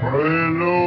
Hello.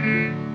Música